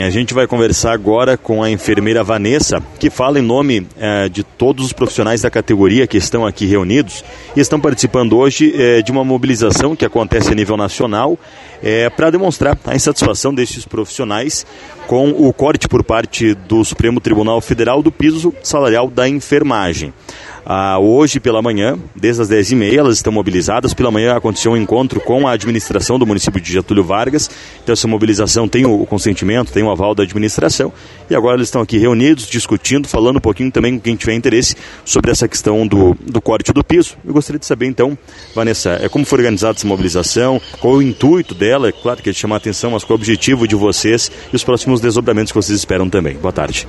A gente vai conversar agora com a enfermeira Vanessa, que fala em nome eh, de todos os profissionais da categoria que estão aqui reunidos e estão participando hoje eh, de uma mobilização que acontece a nível nacional eh, para demonstrar a insatisfação desses profissionais com o corte por parte do Supremo Tribunal Federal do piso salarial da enfermagem. Ah, hoje pela manhã, desde as 10h30, elas estão mobilizadas. Pela manhã aconteceu um encontro com a administração do município de Getúlio Vargas. Então, essa mobilização tem o consentimento, tem o aval da administração. E agora eles estão aqui reunidos, discutindo, falando um pouquinho também com quem tiver interesse sobre essa questão do, do corte do piso. Eu gostaria de saber, então, Vanessa, é como foi organizada essa mobilização, qual o intuito dela, é claro que é de chamar a atenção, mas qual o objetivo de vocês e os próximos desdobramentos que vocês esperam também. Boa tarde.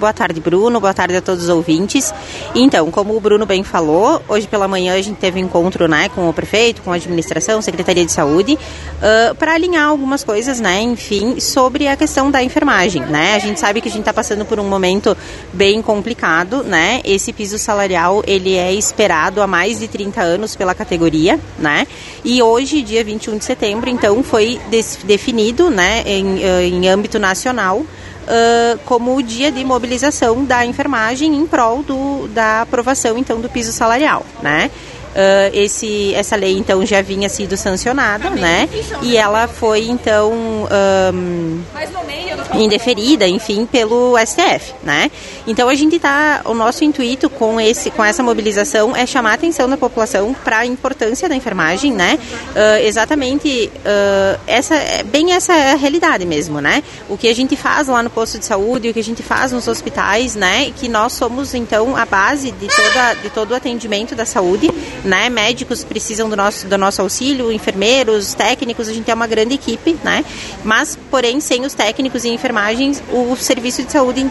Boa tarde, Bruno. Boa tarde a todos os ouvintes. Então, como o Bruno bem falou, hoje pela manhã a gente teve um encontro né, com o prefeito, com a administração, Secretaria de Saúde, uh, para alinhar algumas coisas, né, enfim, sobre a questão da enfermagem. Né? A gente sabe que a gente está passando por um momento bem complicado. Né? Esse piso salarial ele é esperado há mais de 30 anos pela categoria. Né? E hoje, dia 21 de setembro, então, foi definido né, em, em âmbito nacional uh, como o dia de mobilização da enfermagem em prol do, da aprovação então do piso salarial, né? Uh, esse, essa lei então já vinha sido sancionada, né? E ela foi então um, indeferida, enfim, pelo STF, né? Então a gente está, o nosso intuito com esse, com essa mobilização é chamar a atenção da população para a importância da enfermagem, né? Uh, exatamente, uh, essa, bem essa é a realidade mesmo, né? O que a gente faz lá no posto de saúde, o que a gente faz nos hospitais, né? Que nós somos então a base de toda, de todo o atendimento da saúde né? Médicos precisam do nosso, do nosso auxílio, enfermeiros, técnicos, a gente é uma grande equipe, né? Mas, porém, sem os técnicos e enfermagens, o serviço de saúde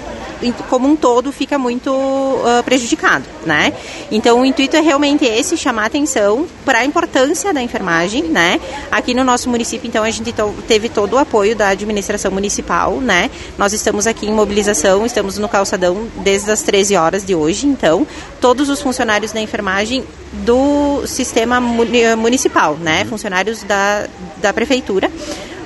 como um todo fica muito uh, prejudicado, né? Então, o intuito é realmente esse, chamar atenção para a importância da enfermagem, né? Aqui no nosso município, então, a gente teve todo o apoio da administração municipal, né? Nós estamos aqui em mobilização, estamos no calçadão desde as 13 horas de hoje, então, todos os funcionários da enfermagem do sistema municipal, né? Funcionários da, da prefeitura.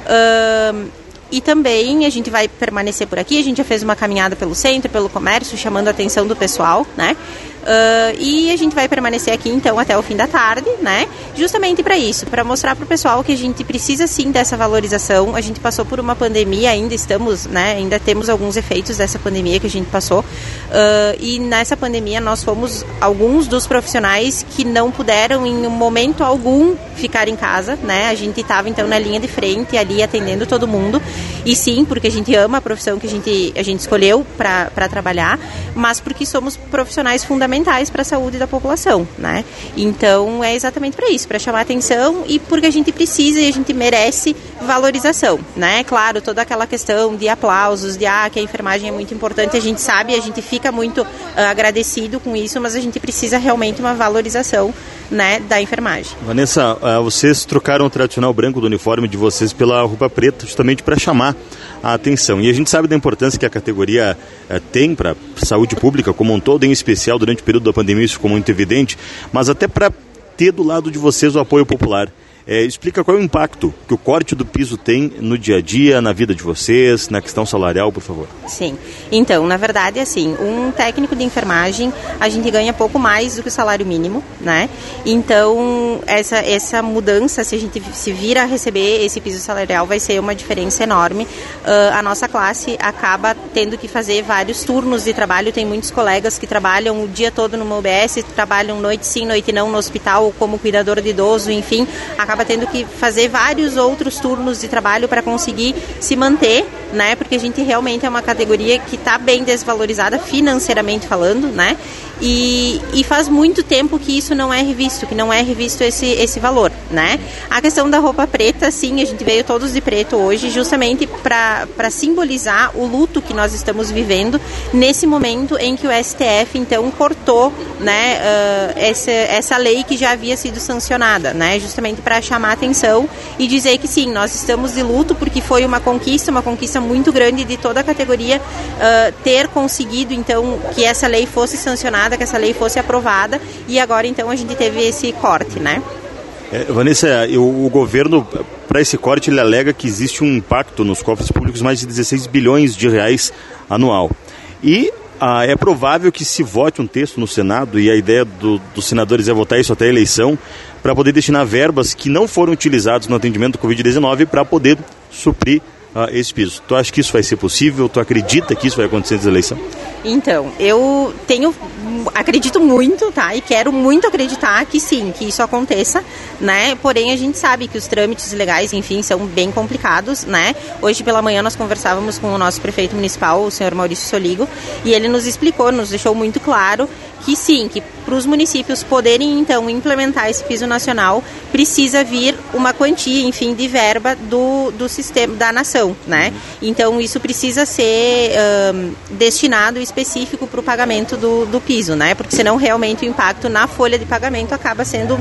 Uh, e também a gente vai permanecer por aqui. A gente já fez uma caminhada pelo centro, pelo comércio, chamando a atenção do pessoal, né? Uh, e a gente vai permanecer aqui então até o fim da tarde, né? Justamente para isso, para mostrar para o pessoal que a gente precisa sim dessa valorização. A gente passou por uma pandemia, ainda estamos, né? Ainda temos alguns efeitos dessa pandemia que a gente passou. Uh, e nessa pandemia nós fomos alguns dos profissionais que não puderam em momento algum ficar em casa, né? A gente estava então na linha de frente ali atendendo todo mundo. E sim, porque a gente ama a profissão que a gente, a gente escolheu para trabalhar, mas porque somos profissionais fundamentais para a saúde da população, né? Então é exatamente para isso, para chamar atenção e porque a gente precisa e a gente merece valorização, né? Claro, toda aquela questão de aplausos, de ah, que a enfermagem é muito importante, a gente sabe, a gente fica muito uh, agradecido com isso, mas a gente precisa realmente uma valorização, né, da enfermagem. Vanessa, uh, vocês trocaram o tradicional branco do uniforme de vocês pela roupa preta, justamente para chamar a atenção. E a gente sabe da importância que a categoria uh, tem para a saúde pública como um todo, em especial durante o período da pandemia, isso ficou muito evidente, mas até para ter do lado de vocês o apoio popular. É, explica qual é o impacto que o corte do piso tem no dia a dia, na vida de vocês, na questão salarial, por favor. Sim. Então, na verdade, assim, um técnico de enfermagem, a gente ganha pouco mais do que o salário mínimo, né? Então, essa, essa mudança, se a gente se vir a receber esse piso salarial, vai ser uma diferença enorme. Uh, a nossa classe acaba tendo que fazer vários turnos de trabalho. Tem muitos colegas que trabalham o dia todo no UBS, trabalham noite sim, noite não no hospital, como cuidador de idoso, enfim, acaba acaba tendo que fazer vários outros turnos de trabalho para conseguir se manter, né? Porque a gente realmente é uma categoria que está bem desvalorizada financeiramente falando, né? E, e, faz muito tempo que isso não é revisto, que não é revisto esse, esse valor, né? A questão da roupa preta, sim, a gente veio todos de preto hoje, justamente para simbolizar o luto que nós estamos vivendo nesse momento em que o STF, então, cortou, né, uh, essa, essa lei que já havia sido sancionada, né? Justamente para chamar atenção e dizer que sim, nós estamos de luto porque foi uma conquista, uma conquista muito grande de toda a categoria uh, ter conseguido, então, que essa lei fosse sancionada que essa lei fosse aprovada e agora então a gente teve esse corte, né? É, Vanessa, eu, o governo, para esse corte, ele alega que existe um impacto nos cofres públicos mais de 16 bilhões de reais anual. E ah, é provável que se vote um texto no Senado, e a ideia do, dos senadores é votar isso até a eleição, para poder destinar verbas que não foram utilizadas no atendimento do Covid-19 para poder suprir uh, esse piso. Tu acha que isso vai ser possível? Tu acredita que isso vai acontecer nessa eleição? Então, eu tenho acredito muito, tá? E quero muito acreditar que sim, que isso aconteça, né? Porém, a gente sabe que os trâmites legais, enfim, são bem complicados, né? Hoje pela manhã nós conversávamos com o nosso prefeito municipal, o senhor Maurício Soligo, e ele nos explicou, nos deixou muito claro que sim, que para os municípios poderem então implementar esse piso nacional, precisa vir uma quantia, enfim, de verba do, do sistema da nação, né? Então isso precisa ser um, destinado específico para o pagamento do, do piso, né? Porque senão realmente o impacto na folha de pagamento acaba sendo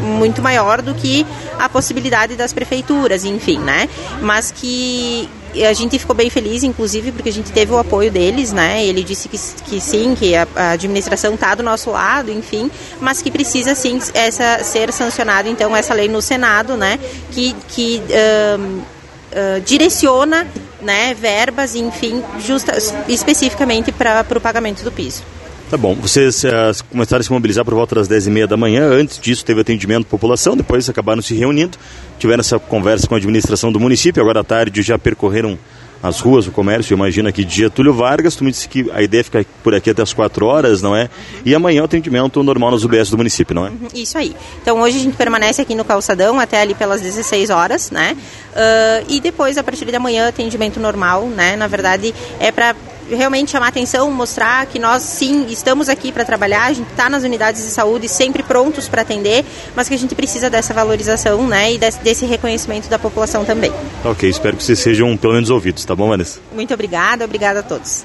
muito maior do que a possibilidade das prefeituras, enfim, né? Mas que a gente ficou bem feliz, inclusive, porque a gente teve o apoio deles, né? Ele disse que, que sim, que a, a administração está do nosso lado, enfim, mas que precisa sim essa, ser sancionada, então, essa lei no Senado, né? Que, que um, uh, direciona né, verbas, enfim, justa, especificamente para o pagamento do piso. Tá bom. Vocês uh, começaram a se mobilizar por volta das 10h30 da manhã. Antes disso, teve atendimento à população. Depois, acabaram se reunindo. Tiveram essa conversa com a administração do município. Agora à tarde, já percorreram as ruas, o comércio, imagina aqui de Getúlio Vargas, tu me disse que a ideia é ficar por aqui até as 4 horas, não é? E amanhã o atendimento normal nas UBS do município, não é? Uhum, isso aí. Então hoje a gente permanece aqui no calçadão até ali pelas 16 horas, né? Uh, e depois, a partir da manhã, atendimento normal, né? Na verdade, é para realmente chamar atenção, mostrar que nós sim estamos aqui para trabalhar, a gente está nas unidades de saúde sempre prontos para atender, mas que a gente precisa dessa valorização né, e desse, desse reconhecimento da população também. Ok, espero que vocês sejam pelo menos ouvidos, tá bom, Vanessa? Muito obrigada, obrigada a todos.